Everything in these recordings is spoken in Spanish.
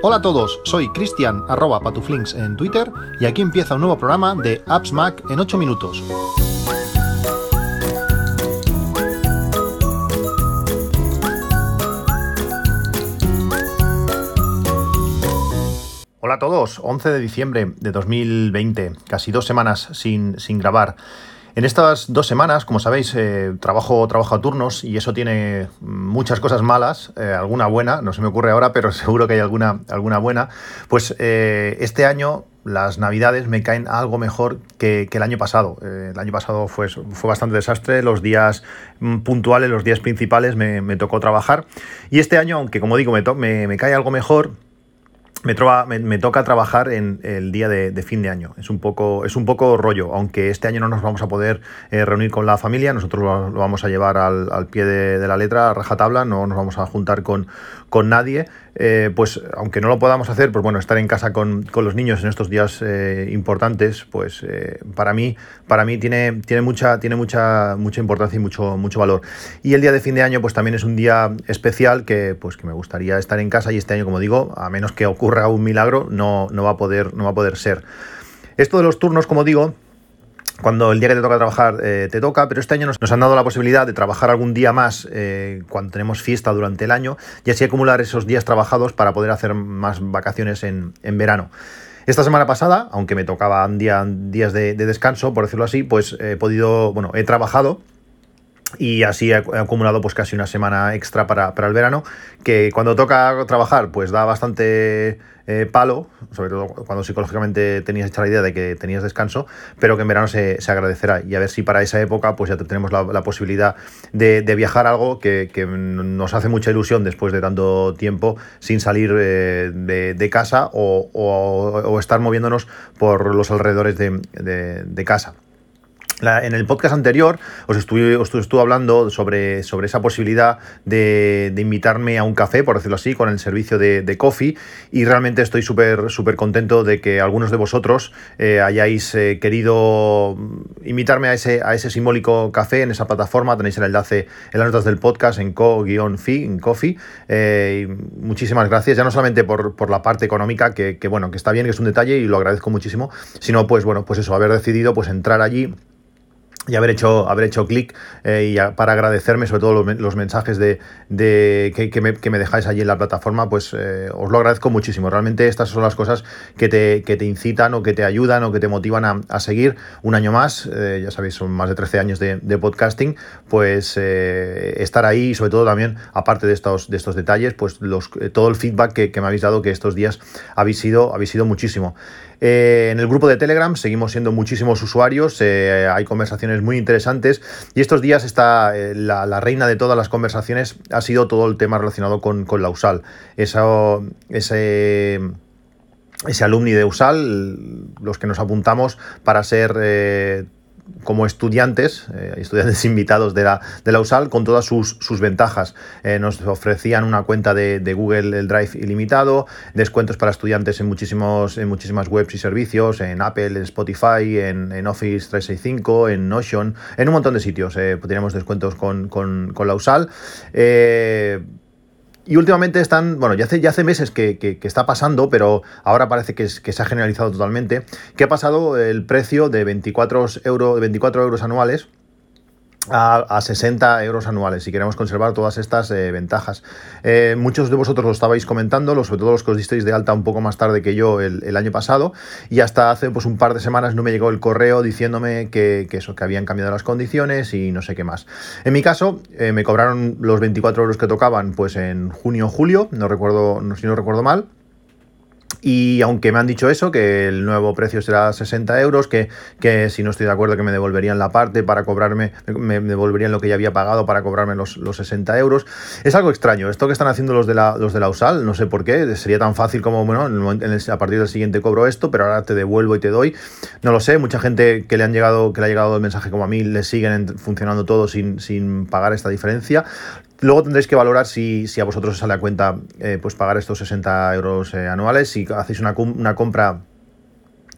Hola a todos, soy Cristian arroba patuflinks en Twitter y aquí empieza un nuevo programa de Apps Mac en 8 minutos. Hola a todos, 11 de diciembre de 2020, casi dos semanas sin, sin grabar. En estas dos semanas, como sabéis, eh, trabajo, trabajo a turnos y eso tiene muchas cosas malas, eh, alguna buena, no se me ocurre ahora, pero seguro que hay alguna, alguna buena. Pues eh, este año las navidades me caen algo mejor que, el año pasado. el año pasado fue, fue bastante desastre, los días mm, puntuales, los días principales me, tocó trabajar. Y este año, aunque como digo, me, me cae algo mejor, me, me, toca trabajar en el día de, fin de año. Es un, poco, es un poco rollo, aunque este año no nos vamos a poder eh, reunir con la familia, nosotros lo, vamos a llevar al, pie de, de, la letra, a rajatabla, no nos vamos a juntar con, con nadie. Eh, pues aunque no lo podamos hacer, pues bueno, estar en casa con, los niños en estos días eh, importantes, pues eh, para mí, para mí tiene, tiene, mucha, tiene mucha, mucha importancia y mucho, mucho valor. Y el día de fin de año, pues también es un día especial que, pues, que me gustaría estar en casa y este año, como digo, a menos que ocurra un milagro, no, no, va, a poder, no va a poder ser. Esto de los turnos, como digo, cuando el día que te toca trabajar eh, te toca, pero este año nos, han dado la posibilidad de trabajar algún día más eh, cuando tenemos fiesta durante el año y así acumular esos días trabajados para poder hacer más vacaciones en, verano. Esta semana pasada, aunque me tocaban día, días de, descanso, por decirlo así, pues he podido, bueno, he trabajado y así he acumulado pues casi una semana extra para, el verano, que cuando toca trabajar pues da bastante eh, palo, sobre todo cuando psicológicamente tenías hecha la idea de que tenías descanso, pero que en verano se, agradecerá. Y a ver si para esa época pues ya tenemos la, posibilidad de, viajar algo que, nos hace mucha ilusión después de tanto tiempo sin salir eh, de, casa o, estar moviéndonos por los alrededores de casa en el podcast anterior os estuve, os estuve hablando sobre, sobre esa posibilidad de, invitarme a un café, por decirlo así, con el servicio de, Coffee y realmente estoy súper súper contento de que algunos de vosotros eh, hayáis eh, querido invitarme a ese, a ese simbólico café en esa plataforma. Tenéis el enlace en las notas del podcast en co-fi, en Coffee. Eh, muchísimas gracias, ya no solamente por, por la parte económica, que, que, bueno, que está bien, que es un detalle y lo agradezco muchísimo, sino pues bueno, pues eso, haber decidido pues entrar allí y haber hecho, haber hecho clic eh, y para agradecerme sobre todo los, mensajes de, que, me, dejáis allí en la plataforma, pues eh, os lo agradezco muchísimo. Realmente estas son las cosas que te, te incitan o que te ayudan o que te motivan a, seguir un año más, eh, ya sabéis, son más de 13 años de, podcasting, pues estar ahí y sobre todo también, aparte de estos, de estos detalles, pues los, todo el feedback que, me habéis dado que estos días habéis sido, habéis sido muchísimo. Eh, en el grupo de Telegram seguimos siendo muchísimos usuarios, eh, hay conversaciones muy interesantes y estos días está eh, la, reina de todas las conversaciones ha sido todo el tema relacionado con, la USAL. ese ese alumni de USAL, los que nos apuntamos para ser como estudiantes, eh, estudiantes invitados de la, de la USAL, con todas sus, ventajas. Eh, nos ofrecían una cuenta de, Google el Drive ilimitado, descuentos para estudiantes en, muchísimos, en muchísimas webs y servicios, en Apple, en Spotify, en, Office 365, en Notion, en un montón de sitios. Eh, teníamos descuentos con, con, con la USAL. Y últimamente están, bueno, ya hace, ya hace meses que, está pasando, pero ahora parece que, que, se ha generalizado totalmente, que ha pasado el precio de 24, euro, 24 euros anuales a, 60 euros anuales si queremos conservar todas estas eh, ventajas. Eh, muchos de vosotros lo estabais comentando, sobre todo los que os disteis de alta un poco más tarde que yo el, año pasado, y hasta hace pues, un par de semanas no me llegó el correo diciéndome que, eso, que habían cambiado las condiciones y no sé qué más. En mi caso, eh, me cobraron los 24 euros que tocaban pues en junio o julio, no recuerdo, si no recuerdo mal. Y aunque me han dicho eso, que el nuevo precio será 60 euros, que, que si no estoy de acuerdo que me devolverían la parte para cobrarme, me devolverían lo que ya había pagado para cobrarme los, los 60 euros, es algo extraño. Esto que están haciendo los de la, los de la USAL, no sé por qué, sería tan fácil como, bueno, a partir del siguiente cobro esto, pero ahora te devuelvo y te doy. No lo sé, mucha gente que le han llegado, que le ha llegado el mensaje como a mí, le siguen funcionando todo sin, sin pagar esta diferencia. Luego tendréis que valorar si, a vosotros os sale a cuenta eh, pues pagar estos 60 euros eh, anuales. Si hacéis una, una compra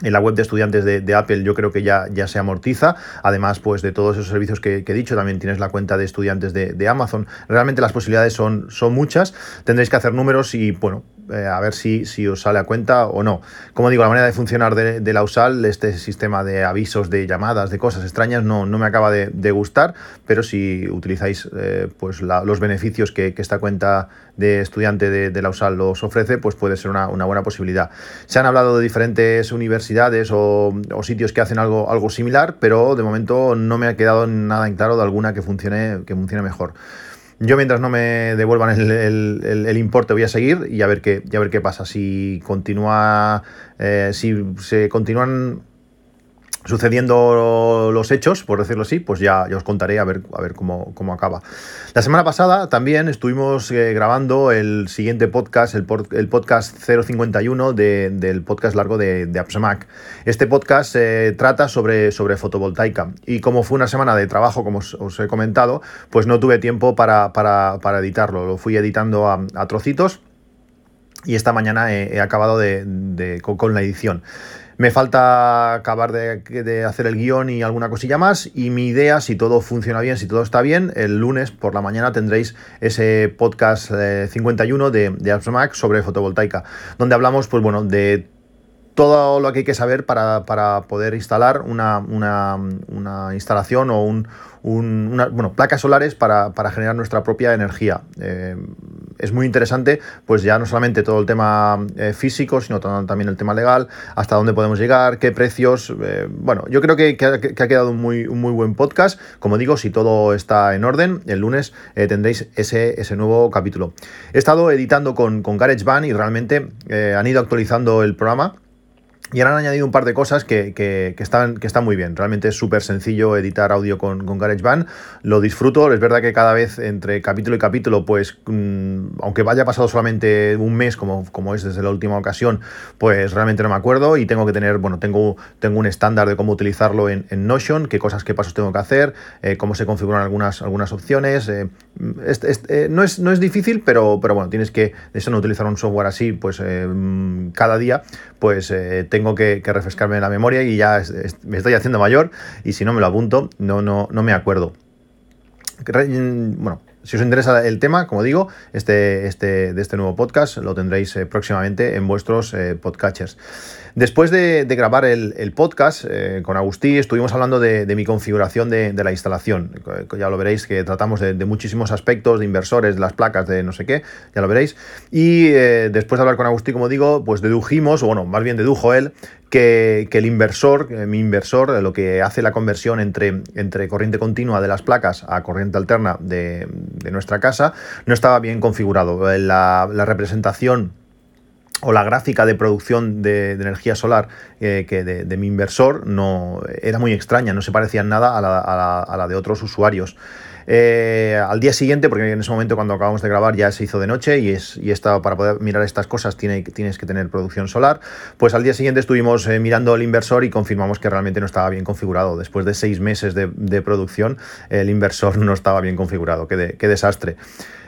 en la web de estudiantes de, Apple yo creo que ya, ya se amortiza. Además, pues de todos esos servicios que, he dicho, también tienes la cuenta de estudiantes de, Amazon. Realmente las posibilidades son, son muchas. Tendréis que hacer números y, bueno, eh, a ver si, si os sale a cuenta o no. Como digo, la manera de funcionar de, la USAL, este sistema de avisos, de llamadas, de cosas extrañas, no, no me acaba de, gustar, pero si utilizáis eh, pues los beneficios que, esta cuenta de estudiante de, la USAL os ofrece, pues puede ser una, buena posibilidad. Se han hablado de diferentes universidades o, sitios que hacen algo, algo similar, pero de momento no me ha quedado nada en claro de alguna que funcione, que funcione mejor. Yo mientras no me devuelvan el, importe voy a seguir y a ver qué, a ver qué pasa. Si continúa, eh, si se continúan sucediendo los hechos, por decirlo así, pues ya, os contaré a ver, a ver cómo, acaba. La semana pasada también estuvimos eh, grabando el siguiente podcast, el, podcast 051 del podcast largo de, de. Este podcast eh, trata sobre, sobre fotovoltaica y como fue una semana de trabajo, como os, he comentado, pues no tuve tiempo para, editarlo. Lo fui editando a, trocitos y esta mañana he, acabado de, con la edición. Me falta acabar de, hacer el guion y alguna cosilla más. Y mi idea, si todo funciona bien, si todo está bien, el lunes por la mañana tendréis ese podcast 51 eh, de, de Mac sobre fotovoltaica, donde hablamos, pues bueno, de todo lo que hay que saber para, poder instalar una, una instalación o un, bueno, placas solares para, generar nuestra propia energía. Eh, es muy interesante, pues ya no solamente todo el tema eh, físico, sino también el tema legal, hasta dónde podemos llegar, qué precios. Eh, bueno, yo creo que, ha, quedado un muy, muy buen podcast. Como digo, si todo está en orden, el lunes tendréis ese, ese nuevo capítulo. He estado editando con, con GarageBand y realmente han ido actualizando el programa. Y ahora han añadido un par de cosas que, están, que están muy bien. Realmente es súper sencillo editar audio con, con GarageBand. Lo disfruto. Es verdad que cada vez entre capítulo y capítulo, pues, mm, aunque vaya pasado solamente un mes, como, como es desde la última ocasión, pues realmente no me acuerdo. Y tengo que tener, bueno, tengo, tengo un estándar de cómo utilizarlo en, Notion, qué cosas, qué pasos tengo que hacer, eh, cómo se configuran algunas, algunas opciones. Eh, eh, no, es, no es difícil, pero, pero bueno, tienes que, eso no utilizar un software así, pues mm, cada día, pues tengo tengo que, refrescarme la memoria y ya me estoy haciendo mayor y si no me lo apunto, no, no, no me acuerdo. Bueno, si os interesa el tema, como digo, este, este, de este nuevo podcast lo tendréis eh, próximamente en vuestros eh. Después de, grabar el, podcast eh, con Agustí, estuvimos hablando de, mi configuración de, la instalación. Ya lo veréis que tratamos de, muchísimos aspectos, de inversores, de las placas, de no sé qué, ya lo veréis. Y después de hablar con Agustí, como digo, pues dedujimos, o bueno, más bien dedujo él, que, el inversor, mi inversor, lo que hace la conversión entre, entre corriente continua de las placas a corriente alterna de, nuestra casa, no estaba bien configurado. La, representación o la gráfica de producción de, energía solar eh, que de, mi inversor no era muy extraña, no se parecía en nada a la de otros usuarios. Eh, al día siguiente, porque en ese momento cuando acabamos de grabar ya se hizo de noche y, es, para poder mirar estas cosas tiene, tienes que tener producción solar, pues al día siguiente estuvimos eh, mirando el inversor y confirmamos que realmente no estaba bien configurado. Después de seis meses de, producción, el inversor no estaba bien configurado. qué desastre.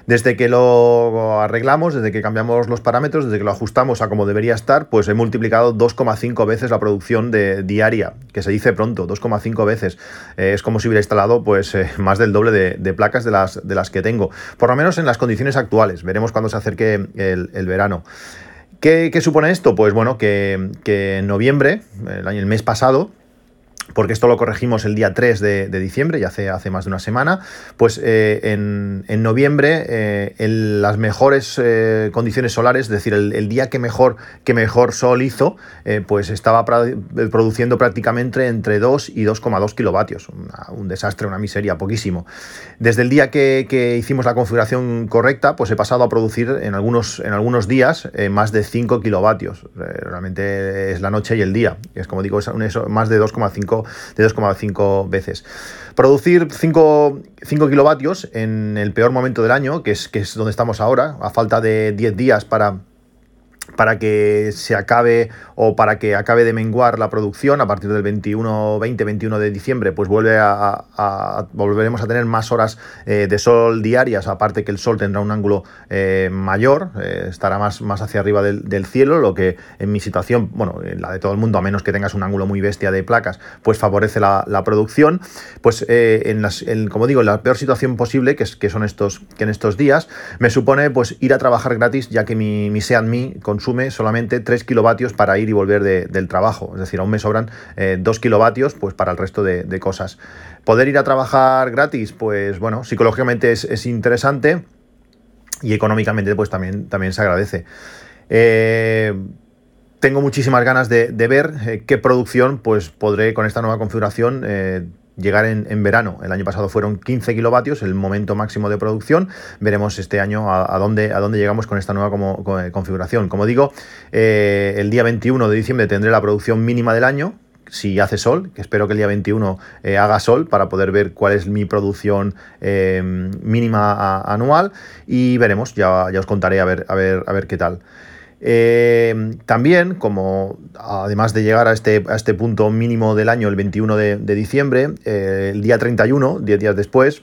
Desde que lo arreglamos, desde que cambiamos los parámetros, desde que lo ajustamos a como debería estar, pues he multiplicado 2,5 veces la producción de, diaria, que se dice pronto, 2,5 veces. Eh, es como si hubiera instalado pues eh, más del doble de, placas de las, de las que tengo, por lo menos en las condiciones actuales. Veremos cuando se acerque el, verano. ¿Qué, supone esto? Pues bueno, que, en noviembre, el, año, el mes pasado, porque esto lo corregimos el día 3 de, diciembre, ya hace, hace más de una semana, pues eh, en, noviembre eh, en las mejores eh, condiciones solares, es decir, el, día que mejor, que mejor sol hizo, pues estaba produciendo prácticamente entre 2 y 2,2 kilovatios, un desastre, una miseria, poquísimo. Desde el día que, hicimos la configuración correcta, pues he pasado a producir en algunos, en algunos días más de 5 kilovatios, realmente es la noche y el día, es como digo, es más de 2,5 de 2,5 veces. Producir 5, 5, kilovatios en el peor momento del año, que es, que es donde estamos ahora, a falta de 10 días para para que se acabe o para que acabe de menguar la producción a partir del 21, 20-21 de diciembre, pues vuelve a, volveremos a tener más horas eh, de sol diarias, aparte que el sol tendrá un ángulo eh, mayor, eh, estará más, más hacia arriba del, cielo, lo que en mi situación, bueno, en la de todo el mundo, a menos que tengas un ángulo muy bestia de placas, pues favorece la, producción. Pues en, las, como digo, en la peor situación posible, que, es, que son estos, que en estos días, me supone pues ir a trabajar gratis, ya que mi, mi Seat Mi consume solamente 3 kilovatios para ir y volver del trabajo. Es decir, aún me sobran 2 kilovatios pues, para el resto de, cosas. Poder ir a trabajar gratis, pues bueno, psicológicamente es, interesante y económicamente pues también, también se agradece. Eh, tengo muchísimas ganas de, ver eh, qué producción pues podré con esta nueva configuración eh, llegar en, verano. El año pasado fueron 15 kilovatios, el momento máximo de producción. Veremos este año a, dónde, a dónde llegamos con esta nueva como, configuración. Como digo, el día 21 de diciembre tendré la producción mínima del año, si hace sol, que espero que el día 21 eh, haga sol para poder ver cuál es mi producción eh, mínima anual y veremos, ya, ya os contaré a ver, a ver, a ver qué tal. Eh, también, como además de llegar a este, a este punto mínimo del año, el 21 de, diciembre, el día 31, 10 días después,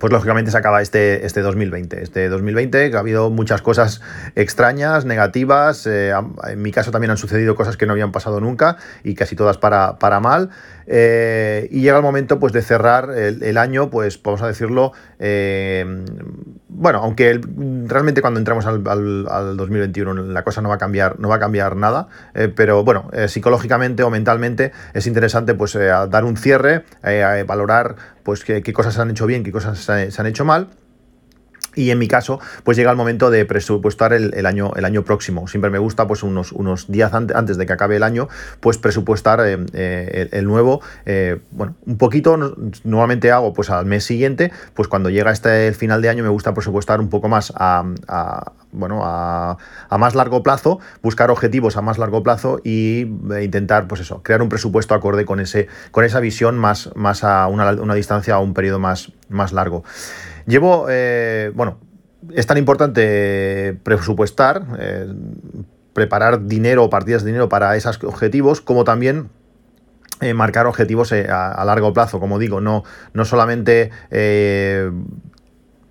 pues lógicamente se acaba este, este 2020. Este 2020 que ha habido muchas cosas extrañas, negativas. Eh, en mi caso también han sucedido cosas que no habían pasado nunca y casi todas para, para mal. Eh, y llega el momento pues, de cerrar el, año, pues vamos a decirlo, eh, bueno, aunque realmente cuando entramos al, 2021 la cosa no va a cambiar, no va a cambiar nada, pero bueno, psicológicamente o mentalmente es interesante pues dar un cierre, valorar pues qué, cosas se han hecho bien, qué cosas se han hecho mal y en mi caso, pues llega el momento de presupuestar el, año, el año próximo. Siempre me gusta, pues unos, unos días antes de que acabe el año, pues presupuestar eh, eh, el, nuevo. Eh, bueno, un poquito, normalmente hago pues al mes siguiente, pues cuando llega este el final de año me gusta presupuestar un poco más a, bueno, a, más largo plazo, buscar objetivos a más largo plazo y intentar, pues eso, crear un presupuesto acorde con, ese, con esa visión más, más a una, una distancia a un periodo más, más largo. Llevo, eh, bueno, es tan importante presupuestar, eh, preparar dinero o partidas de dinero para esos objetivos, como también eh, marcar objetivos a, largo plazo, como digo, no, no solamente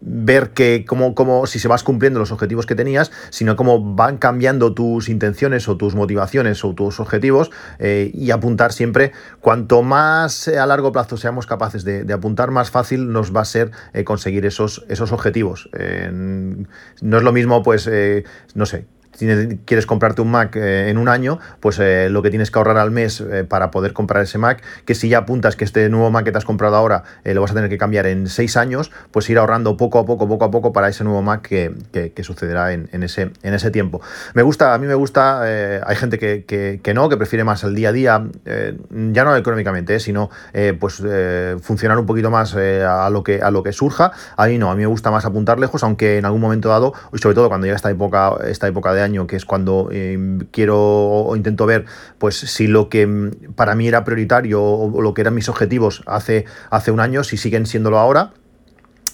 ver que cómo, si se vas cumpliendo los objetivos que tenías, sino cómo van cambiando tus intenciones o tus motivaciones o tus objetivos eh, y apuntar siempre, cuanto más a largo plazo seamos capaces de, apuntar, más fácil nos va a ser eh, conseguir esos, esos objetivos. no es lo mismo, pues, eh, no sé, si quieres comprarte un Mac eh, en un año, pues eh, lo que tienes que ahorrar al mes eh, para poder comprar ese Mac, que si ya apuntas que este nuevo Mac que te has comprado ahora lo vas a tener que cambiar en seis años, pues ir ahorrando poco a poco, poco a poco para ese nuevo Mac que, sucederá en, ese, en ese tiempo. Me gusta, a mí me gusta, hay gente que, no, que prefiere más el día a día, ya no económicamente, sino pues funcionar un poquito más a, lo que, a lo que surja. A mí no, a mí me gusta más apuntar lejos, aunque en algún momento dado, y sobre todo cuando llega esta época, esta época año, que es cuando eh, quiero o intento ver pues si lo que mm, para mí era prioritario o, lo que eran mis objetivos hace, hace un año, si siguen siéndolo ahora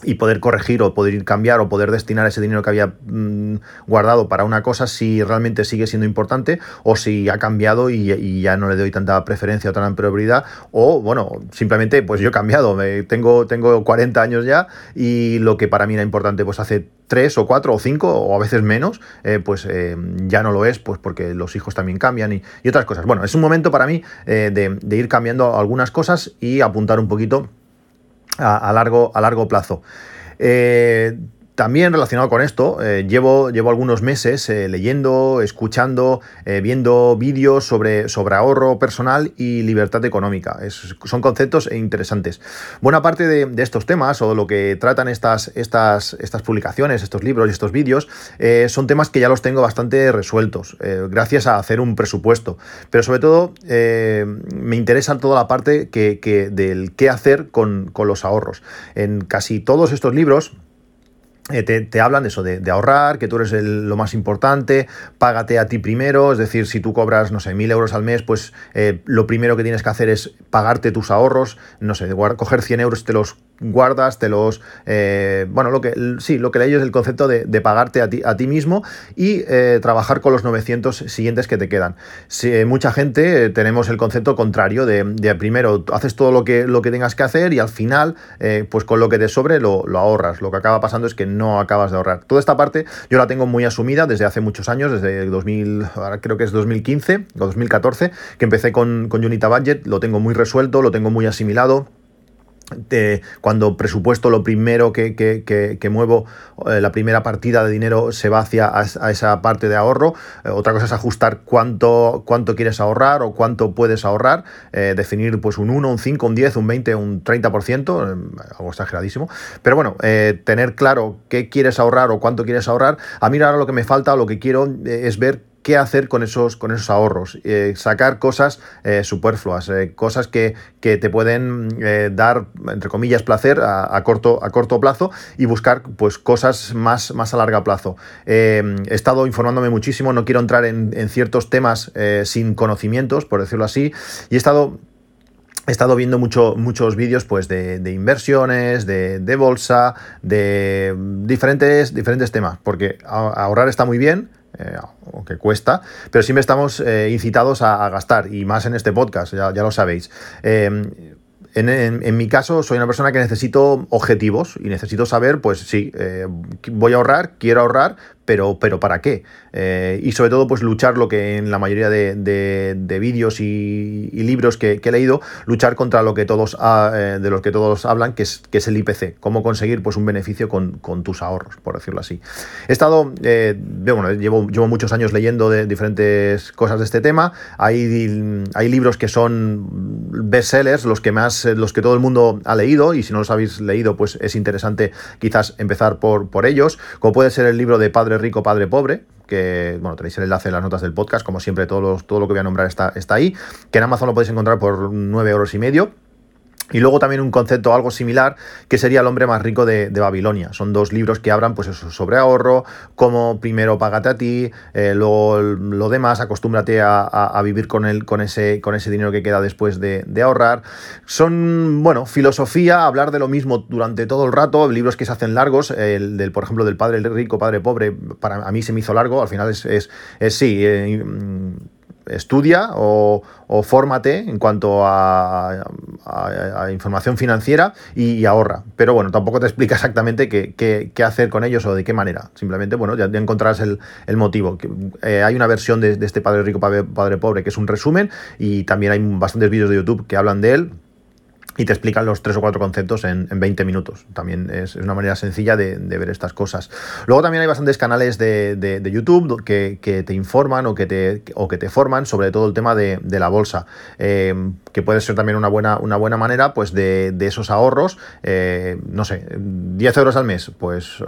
y poder corregir o poder ir cambiar o poder destinar ese dinero que había mm, guardado para una cosa si realmente sigue siendo importante o si ha cambiado y, ya no le doy tanta preferencia o tanta prioridad o bueno, simplemente pues yo he cambiado, tengo, tengo 40 años ya y lo que para mí era importante pues hace tres o cuatro o cinco o a veces menos, eh, pues eh, ya no lo es, pues porque los hijos también cambian y, otras cosas. Bueno, es un momento para mí eh, de, ir cambiando algunas cosas y apuntar un poquito a, largo, a largo plazo. También relacionado con esto, eh, llevo, llevo algunos meses eh, leyendo, escuchando, eh, viendo vídeos sobre, sobre ahorro personal y libertad económica. son conceptos interesantes. Buena parte de, estos temas o de lo que tratan estas, estas, estas publicaciones, estos libros y estos vídeos, son temas que ya los tengo bastante resueltos, gracias a hacer un presupuesto. Pero sobre todo me interesa toda la parte que, del qué hacer con, con los ahorros. En casi todos estos libros, eh, te, hablan de eso, de, ahorrar, que tú eres lo más importante, págate a ti primero, es decir, si tú cobras, no sé, mil euros al mes, pues eh, lo primero que tienes que hacer es pagarte tus ahorros, no sé, coger 100 euros te los guardas, te los, bueno, lo que, sí, lo que leí es el concepto de, pagarte a ti, a ti mismo y trabajar con los 900 siguientes que te quedan. Si, mucha gente tenemos el concepto contrario de, primero haces todo lo que, lo que tengas que hacer y al final, pues con lo que te sobre lo, lo ahorras. Lo que acaba pasando es que no acabas de ahorrar. Toda esta parte yo la tengo muy asumida desde hace muchos años, desde 2000, ahora creo que es 2015 o 2014, que empecé con, con Unita Budget, lo tengo muy resuelto, lo tengo muy asimilado cuando presupuesto lo primero que, muevo, eh, la primera partida de dinero se va hacia a, esa parte de ahorro. Eh, otra cosa es ajustar cuánto, cuánto quieres ahorrar o cuánto puedes ahorrar, eh, definir pues un 1, un 5, un 10, un 20, un 30%, algo exageradísimo. Pero bueno, tener claro qué quieres ahorrar o cuánto quieres ahorrar. A mí ahora lo que me falta lo que quiero es ver qué hacer con esos, con esos ahorros, eh, sacar cosas eh, superfluas, eh, cosas que, te pueden dar, entre comillas, placer a, corto, a corto plazo y buscar pues, cosas más, más a largo plazo. he estado informándome muchísimo, no quiero entrar en, ciertos temas sin conocimientos, por decirlo así, y he estado He estado viendo mucho, muchos vídeos pues, de, inversiones, de, bolsa, de diferentes, diferentes temas, porque ahorrar está muy bien, eh, aunque cuesta, pero siempre estamos eh, incitados a, gastar, y más en este podcast, ya, lo sabéis. Em, en, mi caso, soy una persona que necesito objetivos y necesito saber, pues sí, eh, voy a ahorrar, quiero ahorrar, pero, pero ¿para qué? Eh, y sobre todo, pues luchar lo que en la mayoría de, vídeos y, libros que, he leído, luchar contra lo que todos ah, eh, de los que todos hablan, que es, que es el IPC, cómo conseguir pues un beneficio con, tus ahorros, por decirlo así. He estado, eh, bueno, llevo, llevo muchos años leyendo de diferentes cosas de este tema. Hay, hay libros que son bestsellers, los que más, los que todo el mundo ha leído, y si no los habéis leído, pues es interesante quizás empezar por, por ellos, como puede ser el libro de Padre rico, padre pobre, que bueno, tenéis el enlace en las notas del podcast, como siempre todo, todo lo que voy a nombrar está, está ahí, que en Amazon lo podéis encontrar por 9 euros y medio. Y luego también un concepto algo similar que sería El hombre más rico de, Babilonia. Son dos libros que hablan pues eso, sobre ahorro, cómo primero págate a ti, eh, luego lo demás, acostúmbrate a, vivir con, el, con, ese, con ese dinero que queda después de, ahorrar. Son, bueno, filosofía, hablar de lo mismo durante todo el rato, libros que se hacen largos, el del, por ejemplo, del padre rico, padre pobre, para a mí se me hizo largo, al final es, es, sí. Eh, estudia o, fórmate en cuanto a, información financiera y, ahorra. Pero bueno, tampoco te explica exactamente qué, hacer con ellos o de qué manera. Simplemente, bueno, ya, encontrarás el, motivo. Eh, hay una versión de, este Padre Rico, Padre Pobre que es un resumen y también hay bastantes vídeos de YouTube que hablan de él y te explican los tres o cuatro conceptos en, 20 minutos. También es, una manera sencilla de, ver estas cosas. Luego también hay bastantes canales de, YouTube que, te informan o que te, o que te forman sobre todo el tema de, la bolsa, eh, que puede ser también una buena, una buena manera pues de, esos ahorros. Eh, no sé, 10 euros al mes, pues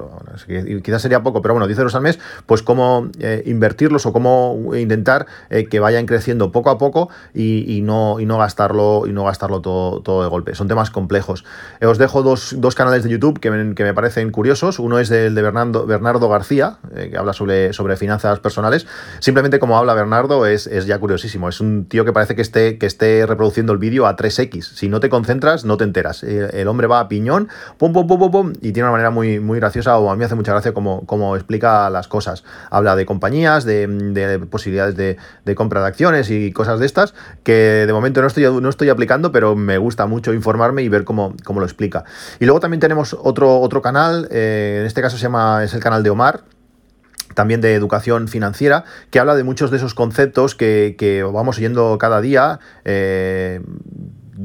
quizás sería poco, pero bueno, 10 euros al mes, pues cómo eh, invertirlos o cómo intentar que vayan creciendo poco a poco y, no, y no gastarlo, y no gastarlo todo, todo de golpe. Son temas complejos. Eh, os dejo dos, canales de YouTube que me, que me, parecen curiosos. Uno es el de Bernardo, Bernardo García, eh, que habla sobre, sobre finanzas personales. Simplemente como habla Bernardo es, es, ya curiosísimo. Es un tío que parece que esté, que esté el vídeo a 3X. Si no te concentras, no te enteras. Eh, el hombre va a piñón, pum, pum, pum, pum, y tiene una manera muy, muy graciosa, o a mí hace mucha gracia como, como explica las cosas. Habla de compañías, de, de posibilidades de, compra de acciones y cosas de estas, que de momento no estoy, no estoy aplicando, pero me gusta mucho informarme y ver cómo, lo explica. Y luego también tenemos otro, otro canal, eh, en este caso se llama, es el canal de Omar, también de educación financiera, que habla de muchos de esos conceptos que, vamos oyendo cada día. Eh,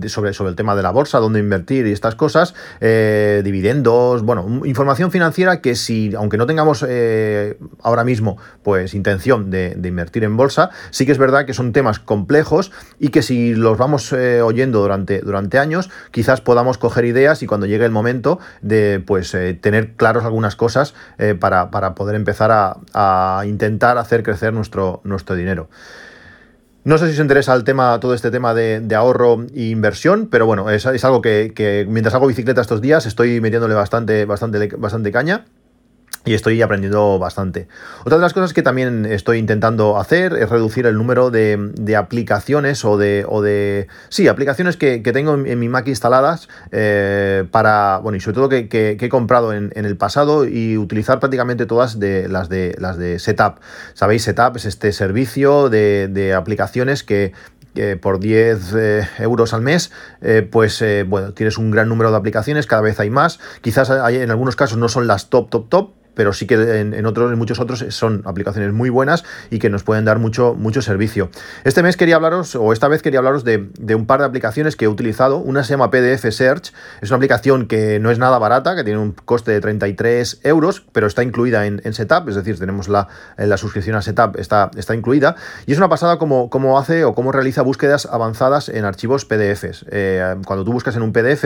sobre, sobre el tema de la bolsa, dónde invertir y estas cosas, eh, dividendos, bueno, información financiera que si, aunque no tengamos eh, ahora mismo pues intención de, invertir en bolsa, sí que es verdad que son temas complejos y que si los vamos eh, oyendo durante, durante años, quizás podamos coger ideas y cuando llegue el momento de pues tener claros algunas cosas para, poder empezar a, a intentar hacer crecer nuestro, nuestro dinero. No sé si os interesa el tema, todo este tema de, ahorro e inversión, pero bueno, es, algo que, mientras hago bicicleta estos días estoy metiéndole bastante, bastante, bastante caña. Y estoy aprendiendo bastante. Otra de las cosas que también estoy intentando hacer es reducir el número de, aplicaciones o de, o de... Sí, aplicaciones que, tengo en, mi Mac instaladas eh, para... Bueno, y sobre todo que, he comprado en, el pasado y utilizar prácticamente todas de las de, las de Setup. Sabéis, Setup es este servicio de, aplicaciones que por 10 eh, euros al mes, eh, pues bueno, tienes un gran número de aplicaciones, cada vez hay más. Quizás hay, en algunos casos no son las top, top, top, pero sí que en, otros, en muchos otros son aplicaciones muy buenas y que nos pueden dar mucho, mucho servicio. Este mes quería hablaros, o esta vez quería hablaros de, un par de aplicaciones que he utilizado. Una se llama PDF Search, es una aplicación que no es nada barata, que tiene un coste de 33 euros, pero está incluida en, Setup, es decir, tenemos la, la suscripción a Setup, está, está incluida. Y es una pasada como, cómo hace o cómo realiza búsquedas avanzadas en archivos PDFs. Eh, cuando tú buscas en un PDF,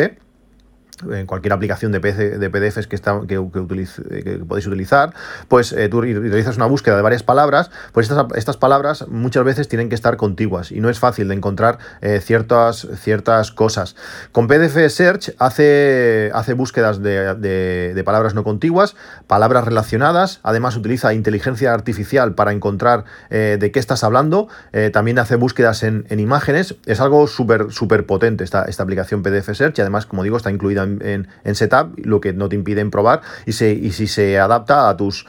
en cualquier aplicación de, PC, de PDFs que, está, que, que, podéis utilizar, pues eh, tú realizas una búsqueda de varias palabras, pues estas, estas, palabras muchas veces tienen que estar contiguas y no es fácil de encontrar eh, ciertas, ciertas cosas. Con PDF Search hace, hace búsquedas de, palabras no contiguas, palabras relacionadas, además utiliza inteligencia artificial para encontrar eh, de qué estás hablando, también hace búsquedas en, imágenes, es algo súper súper potente esta, esta aplicación PDF Search y además, como digo, está incluida en en, setup, lo que no te impide probar y, si se adapta a tus,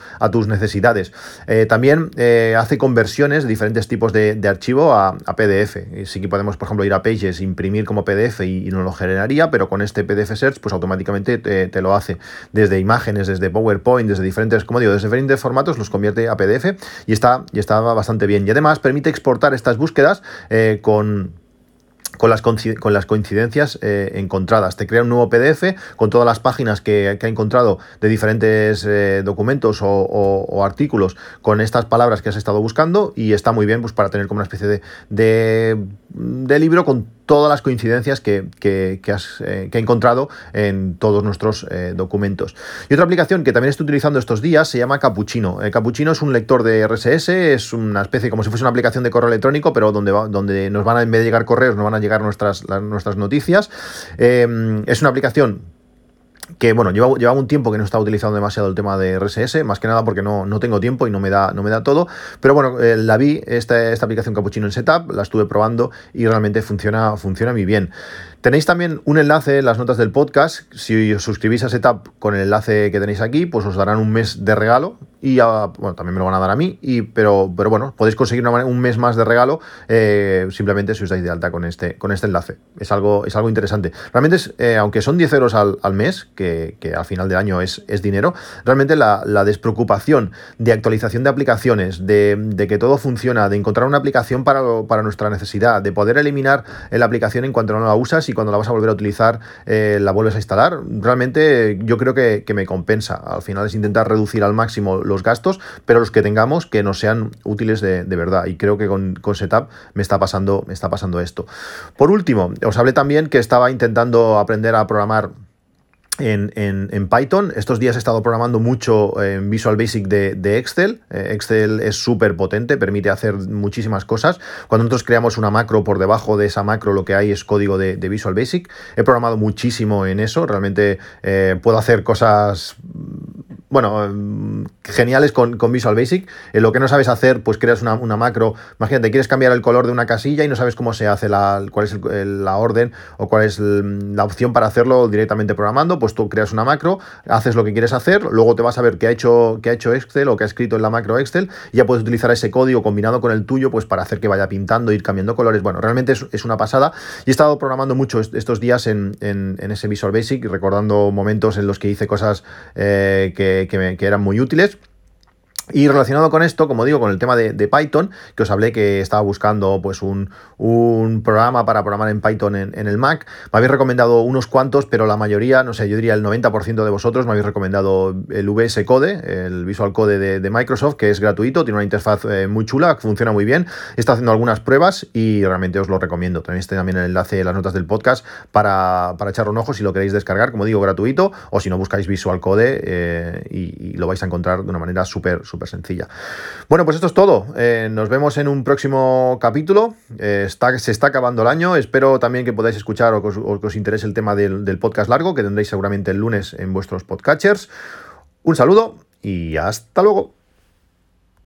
necesidades. Eh, también eh, hace conversiones de diferentes tipos de, archivo a, PDF. Sí que podemos, por ejemplo, ir a Pages, imprimir como PDF y, no lo generaría, pero con este PDF Search, pues automáticamente te, lo hace desde imágenes, desde PowerPoint, desde diferentes, como digo, desde diferentes formatos, los convierte a PDF y está, y está bastante bien. Y además permite exportar estas búsquedas eh, con con las, con las coincidencias eh, encontradas. Te crea un nuevo PDF con todas las páginas que, ha encontrado de diferentes eh, documentos o, artículos con estas palabras que has estado buscando y está muy bien pues, para tener como una especie de, de, de libro con todas las coincidencias que, que, has, eh, encontrado en todos nuestros eh, documentos. Y otra aplicación que también estoy utilizando estos días se llama Cappuccino. Eh, Cappuccino es un lector de RSS, es una especie como si fuese una aplicación de correo electrónico, pero donde, donde nos van a, en vez de llegar correos, nos van a llegar nuestras, nuestras noticias. es una aplicación que bueno, lleva, lleva, un tiempo que no está utilizando demasiado el tema de RSS, más que nada porque no, no tengo tiempo y no me da, no me da todo. Pero bueno, eh, la vi, esta, esta aplicación Cappuccino en Setup, la estuve probando y realmente funciona, funciona muy bien. Tenéis también un enlace en las notas del podcast. Si os suscribís a Setup con el enlace que tenéis aquí, pues os darán un mes de regalo. Y bueno, también me lo van a dar a mí. Y, pero, pero bueno, podéis conseguir un mes más de regalo eh, simplemente si os dais de alta con este, con este enlace. Es algo, es algo interesante. Realmente, es, eh, aunque son 10 euros al, mes, que, al final del año es, es dinero, realmente la, despreocupación de actualización de aplicaciones, de, que todo funciona, de encontrar una aplicación para, para nuestra necesidad, de poder eliminar la aplicación en cuanto no la usas y cuando la vas a volver a utilizar eh, la vuelves a instalar. Realmente yo creo que, me compensa. Al final es intentar reducir al máximo los gastos, pero los que tengamos que nos sean útiles de, verdad. Y creo que con, con, Setup me está, pasando, me está pasando esto. Por último, os hablé también que estaba intentando aprender a programar en, Python. Estos días he estado programando mucho en Visual Basic de, Excel. Eh, Excel es súper potente, permite hacer muchísimas cosas. Cuando nosotros creamos una macro, por debajo de esa macro lo que hay es código de, Visual Basic. He programado muchísimo en eso. Realmente eh, puedo hacer cosas bueno, geniales con, Visual Basic. En lo que no sabes hacer, pues creas una, macro. Imagínate, quieres cambiar el color de una casilla y no sabes cómo se hace la, cuál es la orden o cuál es la opción para hacerlo directamente programando. Pues tú creas una macro, haces lo que quieres hacer, luego te vas a ver qué ha hecho, qué ha hecho Excel o qué ha escrito en la macro Excel y ya puedes utilizar ese código combinado con el tuyo, pues para hacer que vaya pintando, ir cambiando colores. Bueno, realmente es, una pasada. Y he estado programando mucho estos días en, ese Visual Basic, recordando momentos en los que hice cosas eh, que que, eran muy útiles. Y relacionado con esto, como digo, con el tema de, Python, que os hablé que estaba buscando pues un, programa para programar en Python en, el Mac, me habéis recomendado unos cuantos, pero la mayoría, no sé, yo diría el 90% de vosotros me habéis recomendado el VS Code, el Visual Code de, Microsoft, que es gratuito, tiene una interfaz eh, muy chula, funciona muy bien, está haciendo algunas pruebas y realmente os lo recomiendo. Tenéis también el enlace en las notas del podcast para, para echarle un ojo si lo queréis descargar, como digo, gratuito, o si no buscáis Visual Code eh, y, y, lo vais a encontrar de una manera súper, súper sencilla. Bueno, pues esto es todo. Eh, nos vemos en un próximo capítulo. Eh, está, se está acabando el año. Espero también que podáis escuchar o que os, interese el tema del, del podcast largo, que tendréis seguramente el lunes en vuestros podcatchers. Un saludo y hasta luego.